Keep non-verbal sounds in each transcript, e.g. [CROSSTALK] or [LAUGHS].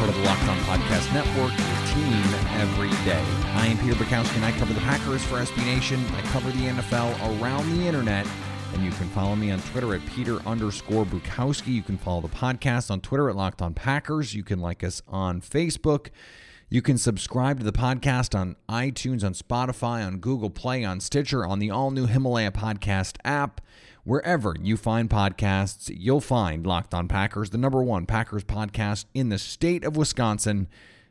part of the Locked On Podcast Network, your team every day. I am Peter Bukowski, and I cover the Packers for SB Nation. I cover the NFL around the internet, and you can follow me on Twitter at Peter underscore Bukowski. You can follow the podcast on Twitter at Locked On Packers. You can like us on Facebook. You can subscribe to the podcast on iTunes, on Spotify, on Google Play, on Stitcher, on the all new Himalaya podcast app. Wherever you find podcasts, you'll find Locked On Packers, the number one Packers podcast in the state of Wisconsin,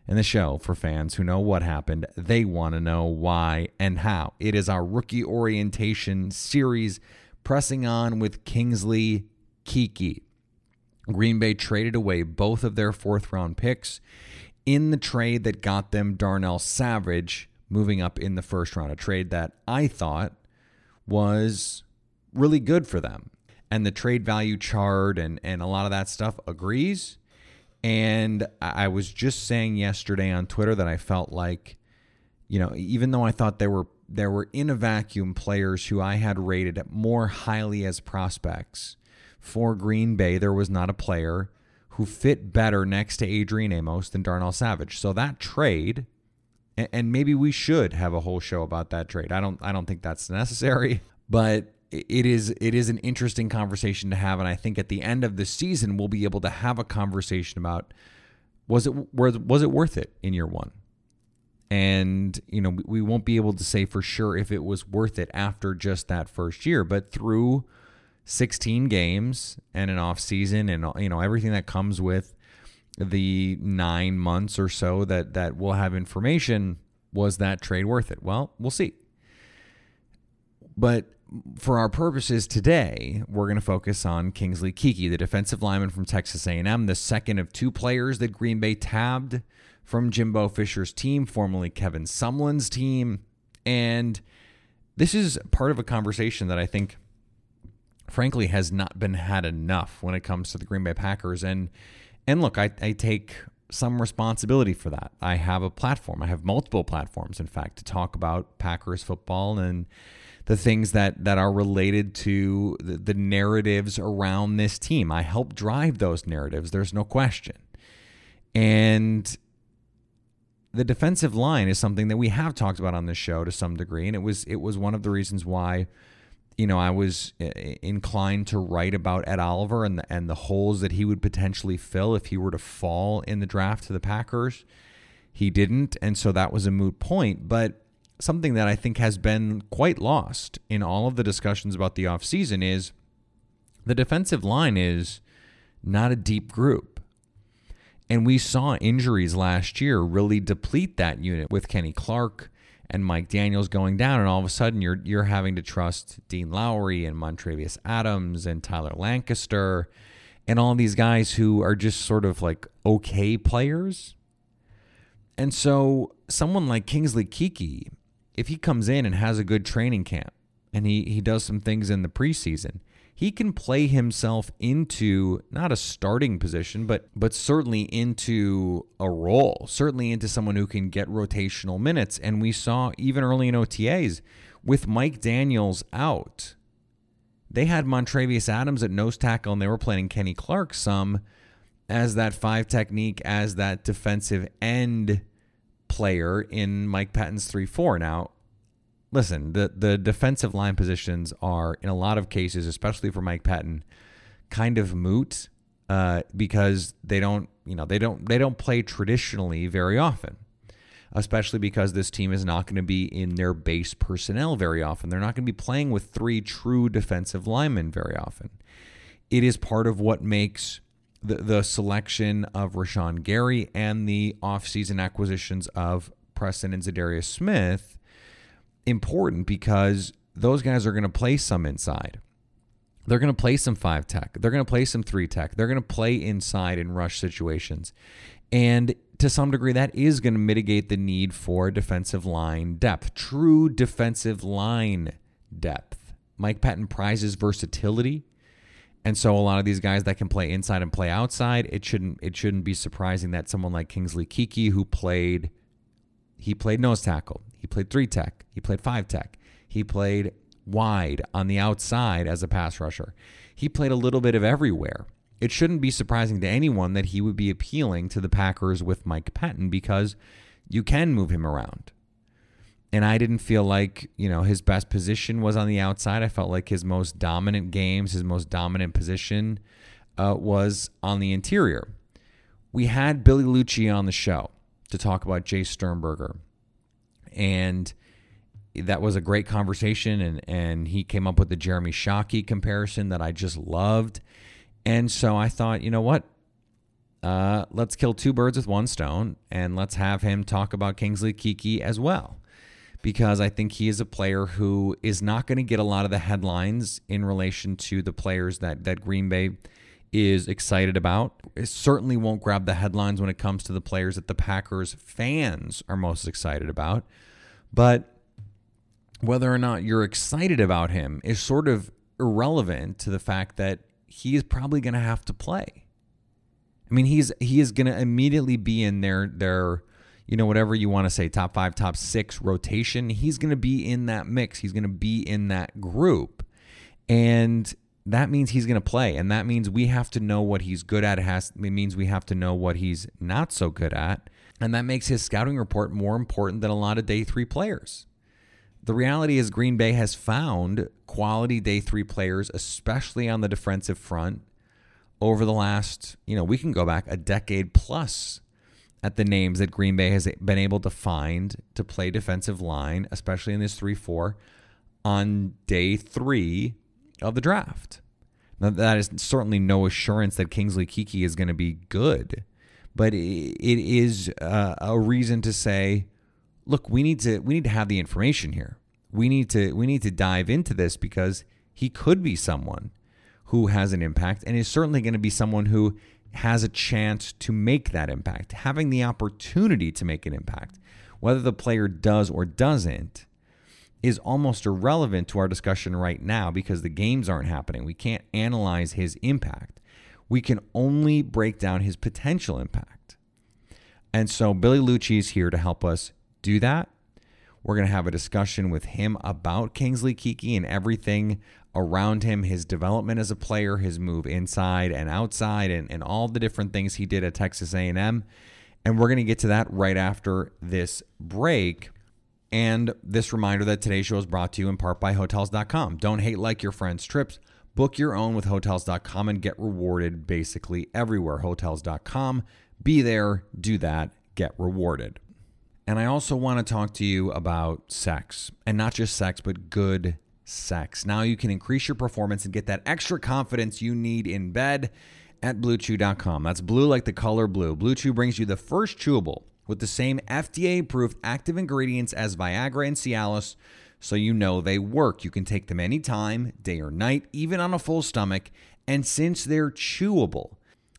and the show for fans who know what happened. They want to know why and how. It is our rookie orientation series, pressing on with Kingsley Keke. Green Bay traded away both of their fourth round picks in the trade that got them Darnell Savage moving up in the first round, a trade that I thought was really good for them. And the trade value chart and, and a lot of that stuff agrees. And I was just saying yesterday on Twitter that I felt like, you know, even though I thought there were there were in a vacuum players who I had rated more highly as prospects for Green Bay, there was not a player who fit better next to Adrian Amos than Darnell Savage. So that trade, and maybe we should have a whole show about that trade. I don't I don't think that's necessary, [LAUGHS] but it is it is an interesting conversation to have, and I think at the end of the season we'll be able to have a conversation about was it was it worth it in year one, and you know we won't be able to say for sure if it was worth it after just that first year, but through 16 games and an off season and you know everything that comes with the nine months or so that that we'll have information was that trade worth it? Well we'll see but for our purposes today, we're going to focus on Kingsley Keke, the defensive lineman from Texas A&M, the second of two players that Green Bay tabbed from Jimbo Fisher's team, formerly Kevin Sumlin's team, and this is part of a conversation that I think, frankly, has not been had enough when it comes to the Green Bay Packers. And and look, I, I take some responsibility for that. I have a platform. I have multiple platforms, in fact, to talk about Packers football and the things that that are related to the, the narratives around this team. I help drive those narratives. There's no question. And the defensive line is something that we have talked about on this show to some degree, and it was it was one of the reasons why you know I was uh, inclined to write about Ed Oliver and the, and the holes that he would potentially fill if he were to fall in the draft to the Packers. He didn't, and so that was a moot point. But something that I think has been quite lost in all of the discussions about the offseason is the defensive line is not a deep group. And we saw injuries last year really deplete that unit with Kenny Clark and Mike Daniels going down, and all of a sudden you're you're having to trust Dean Lowry and Montravius Adams and Tyler Lancaster and all these guys who are just sort of like okay players. And so someone like Kingsley Keke if he comes in and has a good training camp and he, he does some things in the preseason, he can play himself into not a starting position, but but certainly into a role, certainly into someone who can get rotational minutes. And we saw even early in OTAs with Mike Daniels out, they had Montravius Adams at nose tackle and they were playing Kenny Clark some as that five technique, as that defensive end player in Mike Pettine's 3 4. Now, listen, the the defensive line positions are in a lot of cases, especially for Mike Pettine, kind of moot uh, because they don't, you know, they don't they don't play traditionally very often. Especially because this team is not going to be in their base personnel very often. They're not going to be playing with three true defensive linemen very often. It is part of what makes the, the selection of Rashan Gary and the offseason acquisitions of Preston and Za'Darius Smith important because those guys are going to play some inside. They're going to play some five tech. They're going to play some three tech. They're going to play inside in rush situations. And to some degree, that is going to mitigate the need for defensive line depth, true defensive line depth. Mike Pettine prizes versatility. And so a lot of these guys that can play inside and play outside, it shouldn't it shouldn't be surprising that someone like Kingsley Keke who played he played nose tackle, he played three tech, he played five tech, he played wide on the outside as a pass rusher. He played a little bit of everywhere. It shouldn't be surprising to anyone that he would be appealing to the Packers with Mike Pettine because you can move him around. And I didn't feel like, you know, his best position was on the outside. I felt like his most dominant games, his most dominant position uh, was on the interior. We had Billy Liucci on the show to talk about Jace Sternberger. And that was a great conversation and and he came up with the Jeremy Shockey comparison that I just loved. And so I thought, you know what? Uh, let's kill two birds with one stone and let's have him talk about Kingsley Keke as well. Because I think he is a player who is not going to get a lot of the headlines in relation to the players that that Green Bay is excited about. It certainly won't grab the headlines when it comes to the players that the Packers fans are most excited about. But whether or not you're excited about him is sort of irrelevant to the fact that he is probably going to have to play. I mean, he's he is going to immediately be in their their you know whatever you want to say top 5 top 6 rotation. He's going to be in that mix. He's going to be in that group. And that means he's going to play and that means we have to know what he's good at it has it means we have to know what he's not so good at and that makes his scouting report more important than a lot of day 3 players the reality is green bay has found quality day 3 players especially on the defensive front over the last you know we can go back a decade plus at the names that green bay has been able to find to play defensive line especially in this 3-4 on day 3 of the draft. Now, that is certainly no assurance that Kingsley Keke is going to be good, but it is uh, a reason to say, look, we need to we need to have the information here. We need to we need to dive into this because he could be someone who has an impact and is certainly going to be someone who has a chance to make that impact, having the opportunity to make an impact. Whether the player does or doesn't is almost irrelevant to our discussion right now because the games aren't happening. We can't analyze his impact. We can only break down his potential impact. And so Billy Liucci is here to help us do that. We're going to have a discussion with him about Kingsley Keke and everything around him, his development as a player, his move inside and outside, and, and all the different things he did at Texas A&M. And we're going to get to that right after this break. And this reminder that today's show is brought to you in part by Hotels.com. Don't hate like your friends' trips. Book your own with Hotels.com and get rewarded basically everywhere. Hotels.com. Be there, do that, get rewarded. And I also want to talk to you about sex, and not just sex, but good sex. Now you can increase your performance and get that extra confidence you need in bed at BlueChew.com. That's blue like the color blue. Blue Chew brings you the first chewable with the same FDA approved active ingredients as Viagra and Cialis, so you know they work. You can take them anytime, day or night, even on a full stomach. And since they're chewable,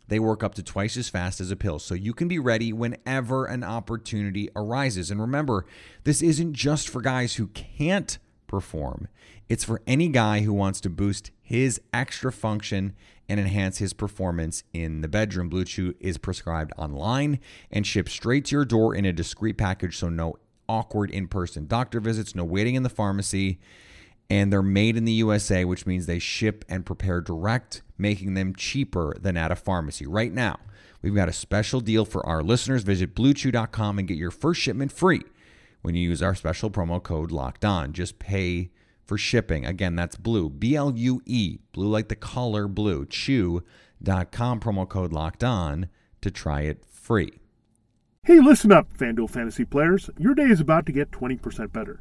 they work up to twice as fast as a pill, so you can be ready whenever an opportunity arises. And remember, this isn't just for guys who can't perform, it's for any guy who wants to boost his extra function and enhance his performance in the bedroom. Blue Chew is prescribed online and shipped straight to your door in a discreet package, so no awkward in person doctor visits, no waiting in the pharmacy. And they're made in the USA, which means they ship and prepare direct, making them cheaper than at a pharmacy. Right now, we've got a special deal for our listeners. Visit bluechew.com and get your first shipment free when you use our special promo code locked on. Just pay for shipping. Again, that's blue, B L U E, blue like the color blue, chew.com, promo code locked on to try it free. Hey, listen up, FanDuel fantasy players. Your day is about to get 20% better.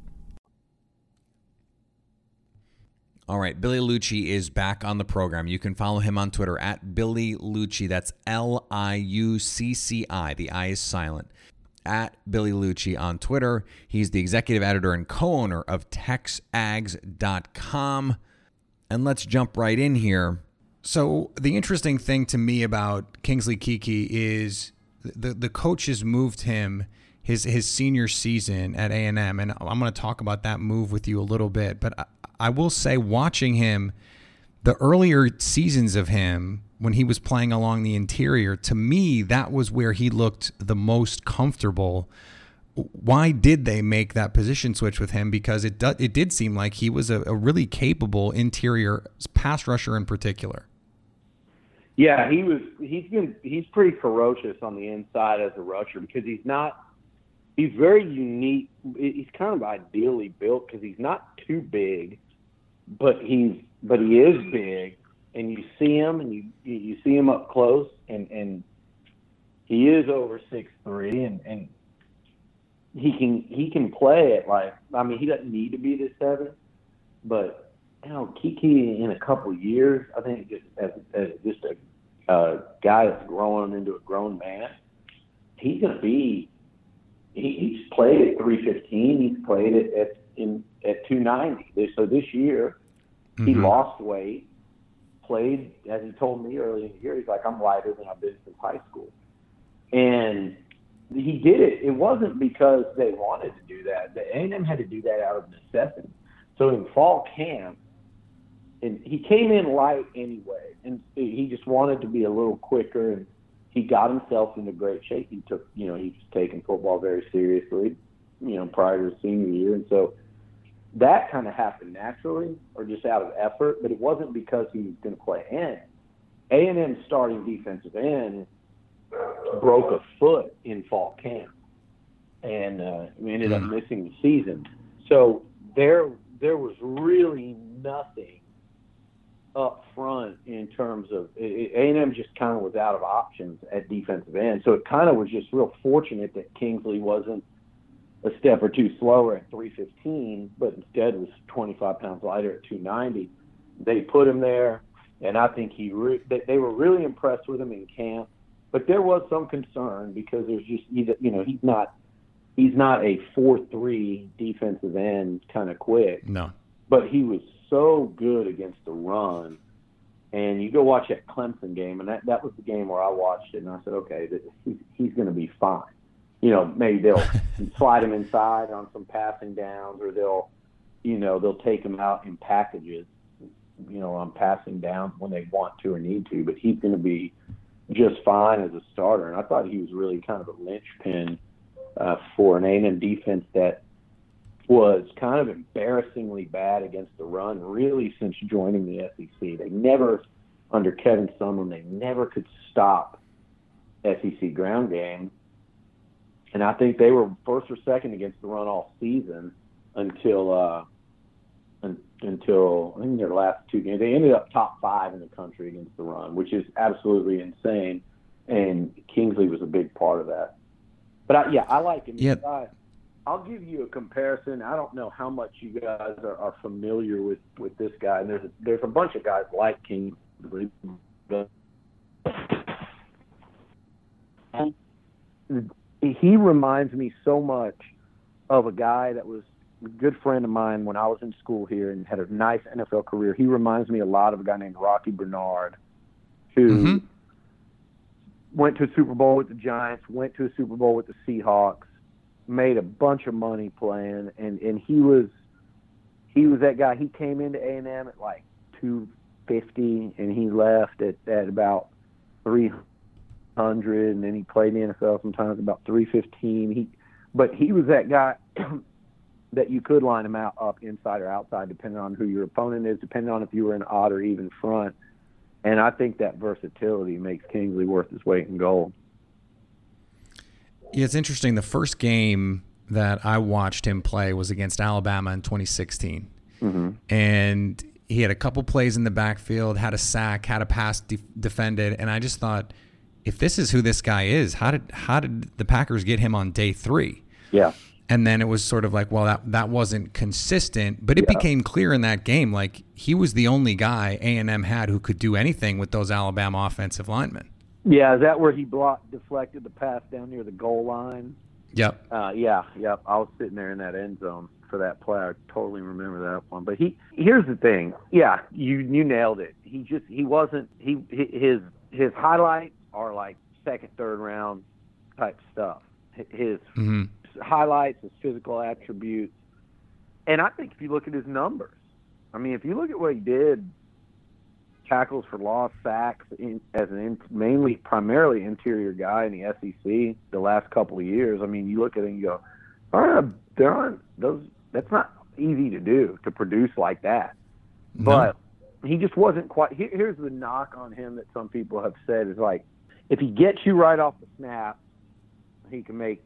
All right, Billy Liucci is back on the program. You can follow him on Twitter at Billy Liucci. That's L I U C C I. The I is silent. At Billy Liucci on Twitter. He's the executive editor and co owner of TexAgs.com. And let's jump right in here. So, the interesting thing to me about Kingsley Keke is the, the coaches moved him his his senior season at A&M and I'm going to talk about that move with you a little bit but I, I will say watching him the earlier seasons of him when he was playing along the interior to me that was where he looked the most comfortable. Why did they make that position switch with him? Because it do, it did seem like he was a, a really capable interior pass rusher in particular yeah, he was. He's been. He's pretty ferocious on the inside as a rusher because he's not. He's very unique. He's kind of ideally built because he's not too big, but he's but he is big, and you see him and you you see him up close, and and he is over six three, and and he can he can play it like I mean he doesn't need to be this seven, but you know, Keke in a couple years, I think just as, as just a uh, guy that's growing into a grown man, he's going to be. He, he's played at 315. He's played it at in at 290. So this year, mm-hmm. he lost weight. Played as he told me early in the year. He's like, I'm lighter than I've been since high school, and he did it. It wasn't because they wanted to do that. The A&M had to do that out of necessity. So in fall camp, and he came in light anyway, and he just wanted to be a little quicker, and he got himself into great shape. He took, you know, he was taking football very seriously, you know, prior to his senior year, and so that kind of happened naturally or just out of effort, but it wasn't because he was going to play end. A and M starting defensive end broke a foot in fall camp, and uh, we ended up mm. missing the season. So there, there was really nothing up front in terms of A&M just kind of was out of options at defensive end. So it kind of was just real fortunate that Kingsley wasn't a step or two slower at 315, but instead was 25 pounds lighter at 290. They put him there, and I think he re- they, they were really impressed with him in camp. But there was some concern because there's just either you know he's not he's not a four three defensive end kind of quick. No, but he was so good against the run. And you go watch that Clemson game, and that that was the game where I watched it, and I said, okay, this, he's he's going to be fine. You know, maybe they'll [LAUGHS] slide him inside on some passing downs, or they'll, you know, they'll take him out in packages, you know, on passing downs when they want to or need to. But he's going to be just fine as a starter, and I thought he was really kind of a linchpin uh, for an A&M defense that was kind of embarrassingly bad against the run really since joining the SEC. They never, under Kevin Sumlin, they never could stop SEC ground game. And I think they were first or second against the run all season until uh, until I think their last two games. They ended up top five in the country against the run, which is absolutely insane. And Kingsley was a big part of that. But I, yeah, I like him. Yeah. I'll give you a comparison. I don't know how much you guys are, are familiar with with this guy. And there's a, there's a bunch of guys like Kingsley, but he reminds me so much of a guy that was a good friend of mine when I was in school here and had a nice NFL career. He reminds me a lot of a guy named Rocky Bernard, who Mhm. went to a Super Bowl with the Giants, went to a Super Bowl with the Seahawks, made a bunch of money playing, and and he was he was that guy. He came into A and M at like two fifty, and he left at at about three hundred, and then he played in the NFL sometimes about three fifteen. He, but he was that guy [CLEARS THROAT] that you could line him out up inside or outside, depending on who your opponent is, depending on if you were an odd or even front. And I think that versatility makes Kingsley worth his weight in gold. Yeah, it's interesting. The first game that I watched him play was against Alabama in 2016. Mm-hmm. And he had a couple plays in the backfield, had a sack, had a pass de- defended, and I just thought, if this is who this guy is, how did how did the Packers get him on day three? Yeah. And then it was sort of like, well, that that wasn't consistent, but it Yeah. became clear in that game, like he was the only guy A and M had who could do anything with those Alabama offensive linemen. Yeah, is that where he blocked, deflected the pass down near the goal line? Yep. Uh, yeah, yep. I was sitting there in that end zone for that play. I totally remember that one. But he, here's the thing. Yeah, you you nailed it. He just he wasn't he his his highlights are like second, third round type stuff. His hmm highlights, his physical attributes, and I think if you look at his numbers, I mean, if you look at what he did, tackles for loss, sacks, in, as an in, mainly primarily interior guy in the SEC the last couple of years. I mean, you look at it and you go, all right, there aren't those. That's not easy to do to produce like that. But he just wasn't quite. Here, here's the knock on him that some people have said is like, if he gets you right off the snap, he can make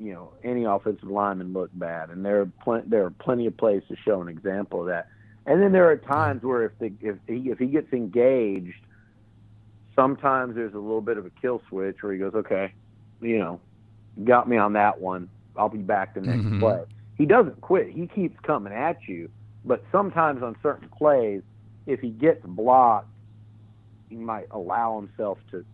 you know any offensive lineman look bad, and there are plenty there are plenty of plays to show an example of that. And then there are times where if the if he if he gets engaged, sometimes there's a little bit of a kill switch where he goes, okay, you know, got me on that one. I'll be back the next Mhm. play. He doesn't quit. He keeps coming at you, but sometimes on certain plays, if he gets blocked, he might allow himself to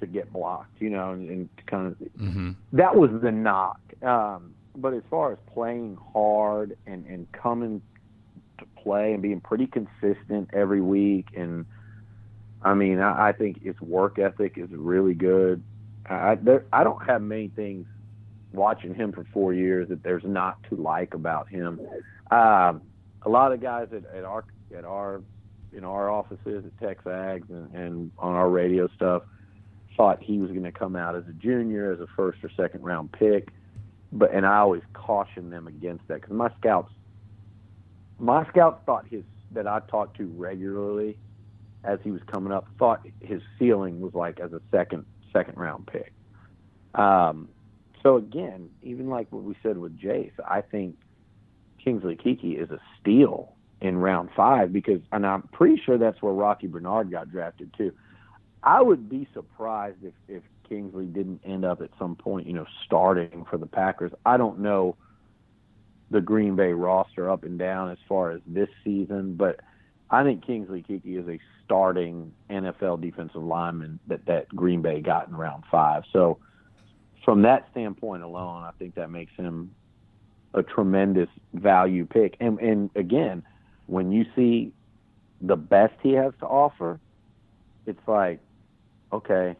to get blocked, you know, and, and kind of hmm that was the knock. Um, but as far as playing hard and, and coming play and being pretty consistent every week, and I mean, I, I think his work ethic is really good. I there, I don't have many things watching him for four years that there's not to like about him. Um, a lot of guys at, at our at our in our offices at Texags and, and on our radio stuff thought he was going to come out as a junior, as a first or second round pick. But and I always caution them against that because my scouts, my scouts thought his that I talked to regularly as he was coming up thought his ceiling was like as a second second round pick. Um, so again, even like what we said with Jace, I think Kingsley Keke is a steal in round five because, and I'm pretty sure that's where Rocky Bernard got drafted too. I would be surprised if, if Kingsley didn't end up at some point, you know, starting for the Packers. I don't know the Green Bay roster up and down as far as this season, but I think Kingsley Keke is a starting NFL defensive lineman that, that Green Bay got in round five. So from that standpoint alone, I think that makes him a tremendous value pick. And and again, when you see the best he has to offer, it's like, okay,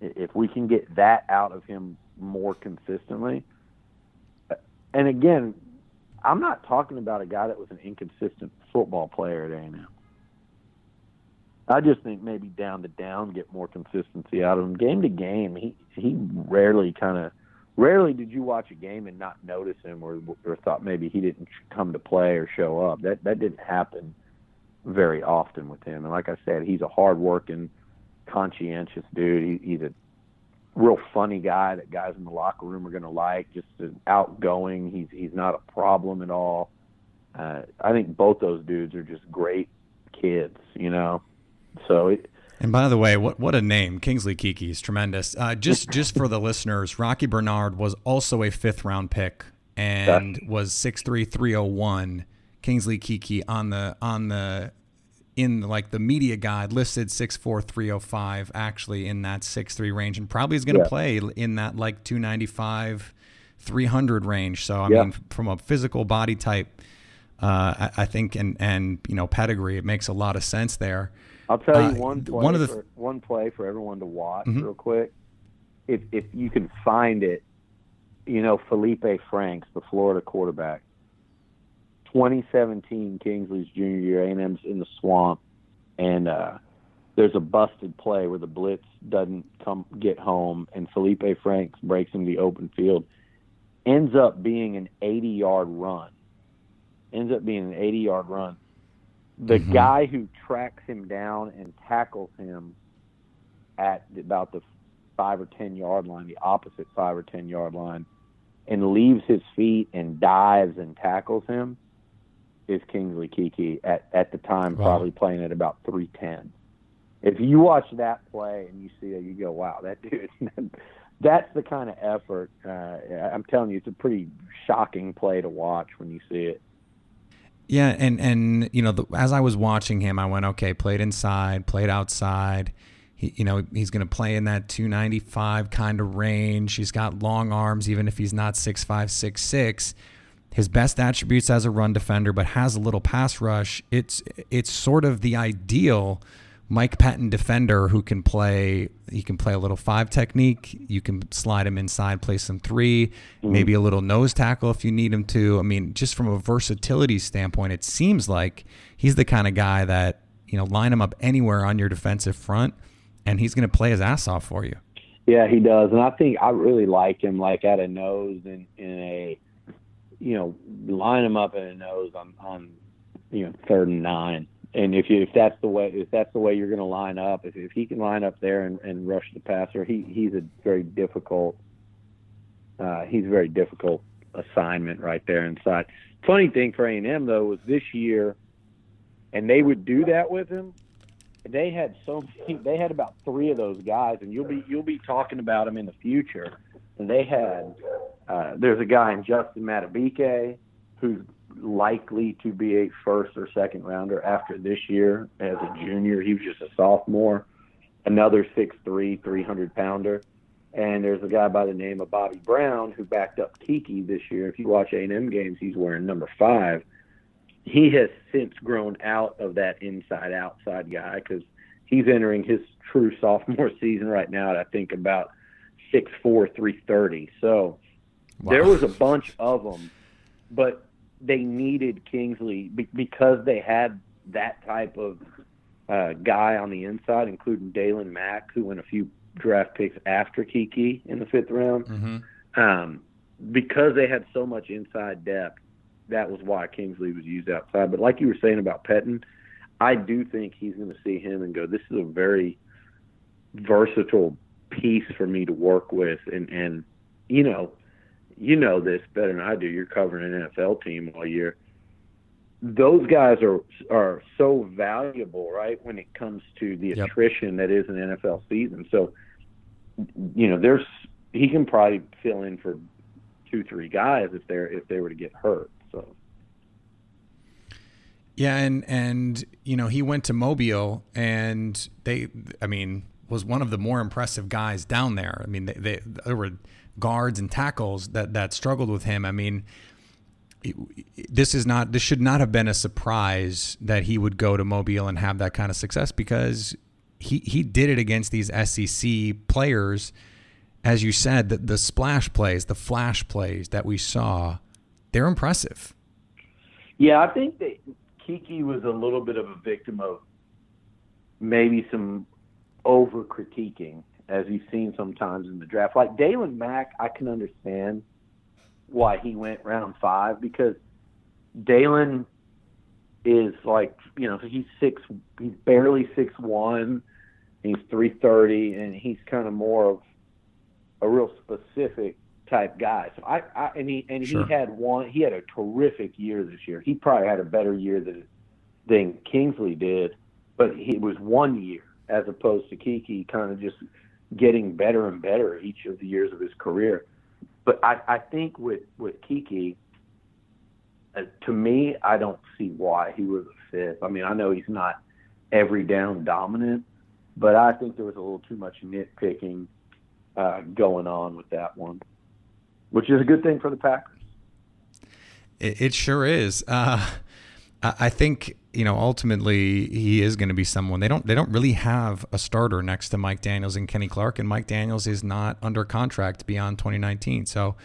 if we can get that out of him more consistently. And again, I'm not talking about a guy that was an inconsistent football player at A&M. I just think maybe down to down get more consistency out of him. Game to game, he he rarely kind of rarely did you watch a game and not notice him or or thought maybe he didn't come to play or show up. That that didn't happen very often with him. And like I said, he's a hardworking, conscientious dude. He, he's a real funny guy that guys in the locker room are going to like. Just an outgoing. He's he's not a problem at all. Uh, I think both those dudes are just great kids. You know, so it, And by the way, what what a name, Kingsley Keke is tremendous. Uh, just just for the listeners, Rocky Bernard was also a fifth round pick and was six three three zero oh one. Kingsley Keke on the on the in like the media guide listed six four three oh five actually in that six three range and probably is going to yeah. play in that like two ninety five 300 range. So I yeah. mean, from a physical body type, uh, I, I, think and and you know pedigree, it makes a lot of sense there. I'll tell you uh, one play one of the for, one play for everyone to watch mm-hmm. real quick. If if you can find it, you know Felipe Franks, the Florida quarterback. 2017 Kingsley's junior year, A&M's in the swamp, and uh, there's a busted play where the blitz doesn't come get home, and Felipe Franks breaks him the open field ends up being an 80 yard run. Ends up being an 80 yard run. The mm-hmm. guy who tracks him down and tackles him at about the five or 10 yard line, the opposite five or 10 yard line, and leaves his feet and dives and tackles him is Kingsley Keke at, at the time, wow. probably playing at about 310. If you watch that play and you see that, you go, wow, that dude, [LAUGHS] that's the kind of effort. Uh, I'm telling you, it's a pretty shocking play to watch when you see it. Yeah, and and you know, the, as I was watching him, I went, okay, played inside, played outside. He, you know, he's going to play in that 295 kind of range. He's got long arms, even if he's not six five, six six. His best attributes as a run defender, but has a little pass rush. It's it's sort of the ideal Mike Pettine defender who can play he can play a little five technique. You can slide him inside, play some 3 mm-hmm. maybe a little nose tackle if you need him to. I mean, just from a versatility standpoint, it seems like he's the kind of guy that, you know, line him up anywhere on your defensive front and he's going to play his ass off for you. Yeah, he does. And I think I really like him like at a nose and in a you know, line him up in a nose on on you know, third and nine and if you, if that's the way if that's the way you're going to line up, if, if he can line up there and, and rush the passer, he he's a very difficult uh, he's a very difficult assignment right there inside. Funny thing for A and M though was this year, and they would do that with him. They had so many, they had about three of those guys, and you'll be you'll be talking about them in the future. And they had uh, there's a guy in Justin Madubuike who's likely to be a first or second rounder after this year as a junior. He was just a sophomore. Another 6'3", 300 pounder. And there's a guy by the name of Bobby Brown who backed up Keke this year. If you watch A&M games, he's wearing number five. He has since grown out of that inside-outside guy because he's entering his true sophomore [LAUGHS] season right now at I think about 6'4", 330. So wow. there was a bunch of them, but they needed Kingsley because they had that type of uh, guy on the inside, including Daylon Mack, who went a few draft picks after Keke in the fifth round. Mm-hmm. Um, because they had so much inside depth, that was why Kingsley was used outside. But like you were saying about Pettine, I do think he's going to see him and go, "This is a very versatile piece for me to work with," and and you know you know this better than I do. You're covering an NFL team all year. Those guys are are so valuable, right? When it comes to the yep. attrition that is an NFL season. So, you know, there's he can probably fill in for two, three guys if they're if they were to get hurt. So. Yeah, and and you know he went to Mobile, and they, I mean, was one of the more impressive guys down there. I mean, they, they there were guards and tackles that that struggled with him. I mean, this is not this should not have been a surprise that he would go to Mobile and have that kind of success because he he did it against these SEC players. As you said, the, the splash plays, the flash plays that we saw, they're impressive. Yeah, I think that Keke was a little bit of a victim of maybe some over critiquing as you've seen sometimes in the draft. Like Daylon Mack, I can understand why he went round five because Daylon is like you know he's six he's barely six one he's three thirty and he's kind of more of a real specific type guy so I, I and he and sure. he had one he had a terrific year this year he probably had a better year than than Kingsley did but it was one year as opposed to Keke kind of just getting better and better each of the years of his career. But I, I think with with Keke, uh, to me, I don't see why he was a fifth. I mean, I know he's not every down dominant, but I think there was a little too much nitpicking uh, going on with that one, which is a good thing for the Packers. It, it sure is. Uh, I think you know ultimately he is going to be someone they don't they don't really have a starter next to Mike Daniels and Kenny Clark, and Mike Daniels is not under contract beyond 2019. So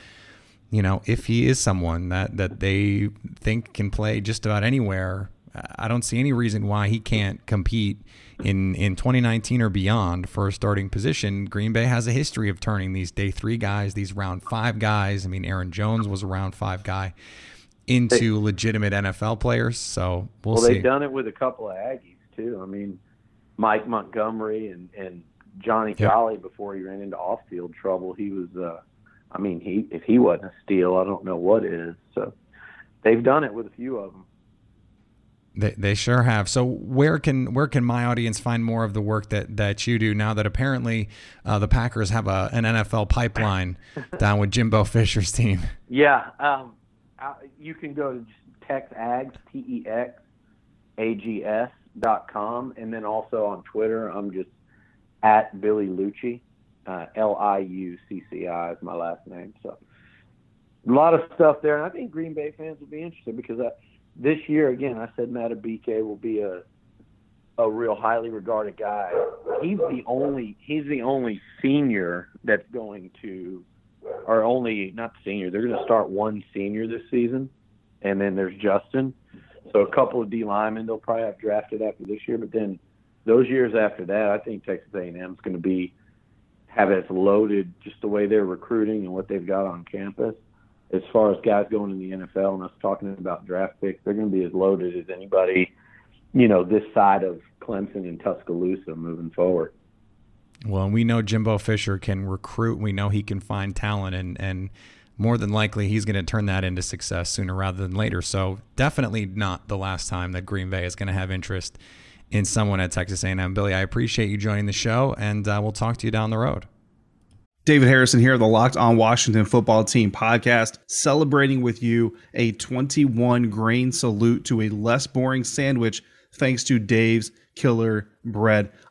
you know if he is someone that that they think can play just about anywhere, I don't see any reason why he can't compete in in 2019 or beyond for a starting position. Green Bay has a history of turning these day three guys, these round five guys. I mean, Aaron Jones was a round five guy into they, legitimate NFL players. So we'll, see. well see. they've done it with a couple of Aggies too. I mean, Mike Montgomery and and Johnny yep. Jolly before he ran into off-field trouble. He was, uh, I mean, he if he wasn't a steal, I don't know what is. So they've done it with a few of them. They, they sure have. So where can where can my audience find more of the work that, that you do now that apparently uh, the Packers have a an NFL pipeline [LAUGHS] down with Jimbo Fisher's team? Yeah, um, you can go to TexAgs, T E X A G S dot com, and then also on Twitter, I'm just at Billy Liucci, uh, L I U C C I is my last name. So a lot of stuff there, and I think Green Bay fans will be interested because I, this year again, I said Madubuike will be a a real highly regarded guy. He's the only he's the only senior that's going to are only not senior. They're going to start one senior this season, and then there's Justin. So a couple of D linemen they'll probably have drafted after this year, but then those years after that, I think Texas A&M is going to be have as loaded just the way they're recruiting and what they've got on campus. As far as guys going in the NFL and us talking about draft picks, they're going to be as loaded as anybody, you know, this side of Clemson and Tuscaloosa moving forward. Well, we know Jimbo Fisher can recruit. We know he can find talent, and and more than likely he's going to turn that into success sooner rather than later. So definitely not the last time that Green Bay is going to have interest in someone at Texas A&M. Billy, I appreciate you joining the show, and uh, we'll talk to you down the road. David Harrison here, the Locked On Washington Football Team podcast, celebrating with you a 21 grain salute to a less boring sandwich thanks to Dave's Killer Bread.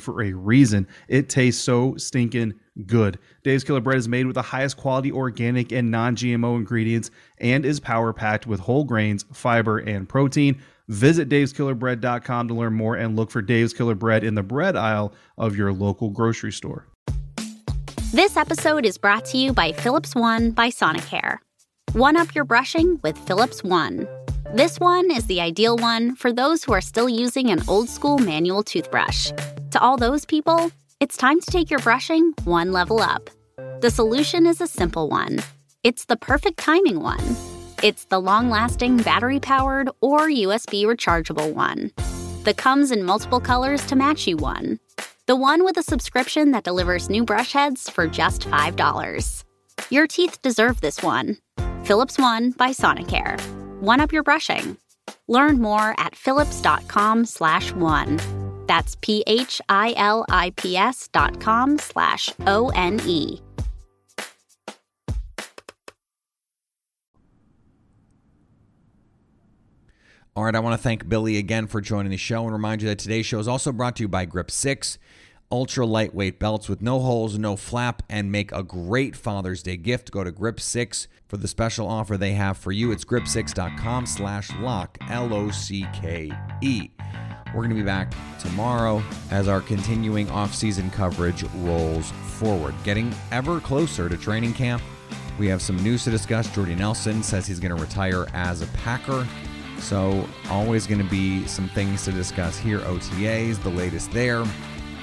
for a reason. It tastes so stinking good. Dave's Killer Bread is made with the highest quality organic and non GMO ingredients and is power packed with whole grains, fiber, and protein. Visit daveskillerbread.com to learn more and look for Dave's Killer Bread in the bread aisle of your local grocery store. This episode is brought to you by Philips One by Sonicare. One up your brushing with Philips One. This one is the ideal one for those who are still using an old school manual toothbrush. To all those people, it's time to take your brushing one level up. The solution is a simple one it's the perfect timing one. It's the long lasting battery powered or USB rechargeable one. The comes in multiple colors to match you one. The one with a subscription that delivers new brush heads for just $5. Your teeth deserve this one. Philips One by Sonicare one up your brushing. Learn more at philips.com slash one. That's P-H-I-L-I-P-S dot com slash O-N-E. All right, I want to thank Billy again for joining the show and remind you that today's show is also brought to you by Grip 6 ultra lightweight belts with no holes, no flap, and make a great Father's Day gift. Go to Grip 6 for the special offer they have for you. It's grip6.com slash lock, L-O-C-K-E. We're going to be back tomorrow as our continuing off-season coverage rolls forward. Getting ever closer to training camp. We have some news to discuss. Jordy Nelson says he's going to retire as a Packer. So, always going to be some things to discuss here. OTAs, the latest there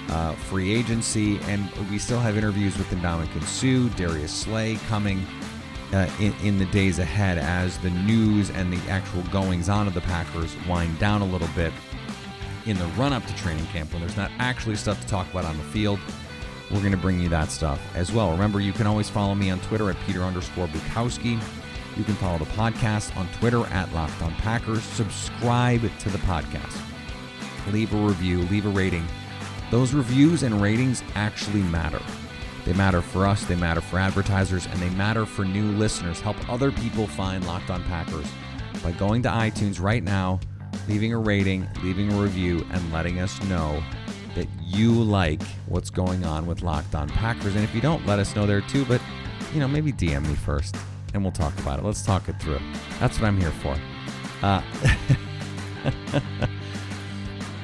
uh, free agency, and we still have interviews with Ndamukong Suh, Darius Slay coming uh, in, in the days ahead as the news and the actual goings on of the Packers wind down a little bit in the run up to training camp when there's not actually stuff to talk about on the field. We're going to bring you that stuff as well. Remember, you can always follow me on Twitter at Peter underscore Bukowski. You can follow the podcast on Twitter at Locked On Packers. Subscribe to the podcast. Leave a review, leave a rating. Those reviews and ratings actually matter. They matter for us, they matter for advertisers, and they matter for new listeners. Help other people find Locked On Packers by going to iTunes right now, leaving a rating, leaving a review, and letting us know that you like what's going on with Locked On Packers. And if you don't, let us know there too. But, you know, maybe DM me first and we'll talk about it. Let's talk it through. That's what I'm here for. Uh, [LAUGHS]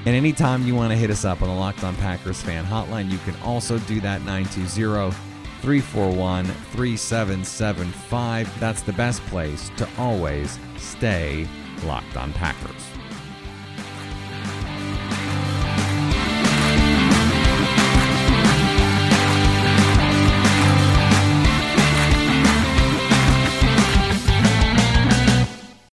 and anytime you want to hit us up on the Locked On Packers fan hotline, you can also do that 920 341 3775. That's the best place to always stay locked on Packers.